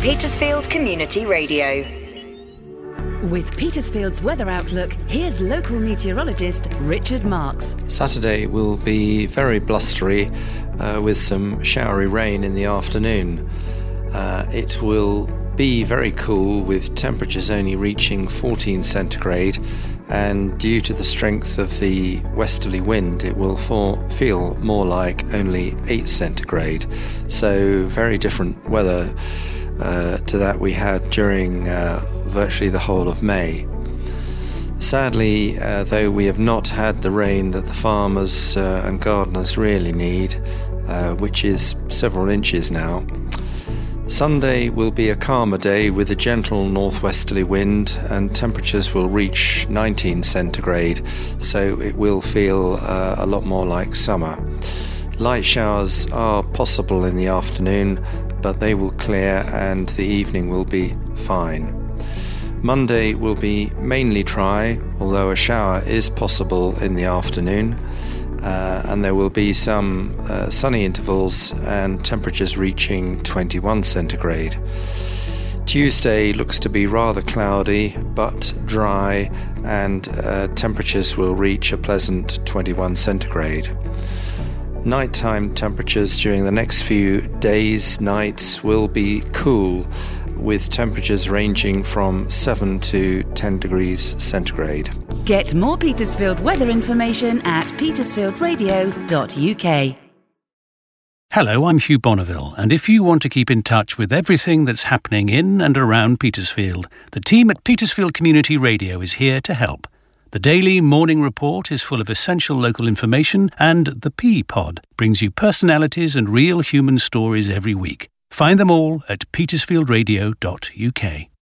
Petersfield Community Radio. With Petersfield's weather outlook, here's local meteorologist Richard Marks. Saturday will be very blustery uh, with some showery rain in the afternoon. Uh, it will be very cool with temperatures only reaching 14 centigrade and due to the strength of the westerly wind it will for, feel more like only 8 centigrade so very different weather uh, to that we had during uh, virtually the whole of May. Sadly, uh, though we have not had the rain that the farmers uh, and gardeners really need, uh, which is several inches now, Sunday will be a calmer day with a gentle northwesterly wind and temperatures will reach 19 centigrade, so it will feel uh, a lot more like summer. Light showers are possible in the afternoon, but they will clear and the evening will be fine. Monday will be mainly dry, although a shower is possible in the afternoon uh, and there will be some uh, sunny intervals and temperatures reaching 21 centigrade. Tuesday looks to be rather cloudy but dry, and uh, temperatures will reach a pleasant 21 centigrade. Nighttime temperatures during the next few days, nights will be cool with temperatures ranging from 7 to 10 degrees centigrade. Get more Petersfield weather information at petersfieldradio.uk. Hello, I'm Hugh Bonneville, and if you want to keep in touch with everything that's happening in and around Petersfield, the team at Petersfield Community Radio is here to help. The daily morning report is full of essential local information, and the P Pod brings you personalities and real human stories every week. Find them all at petersfieldradio.uk.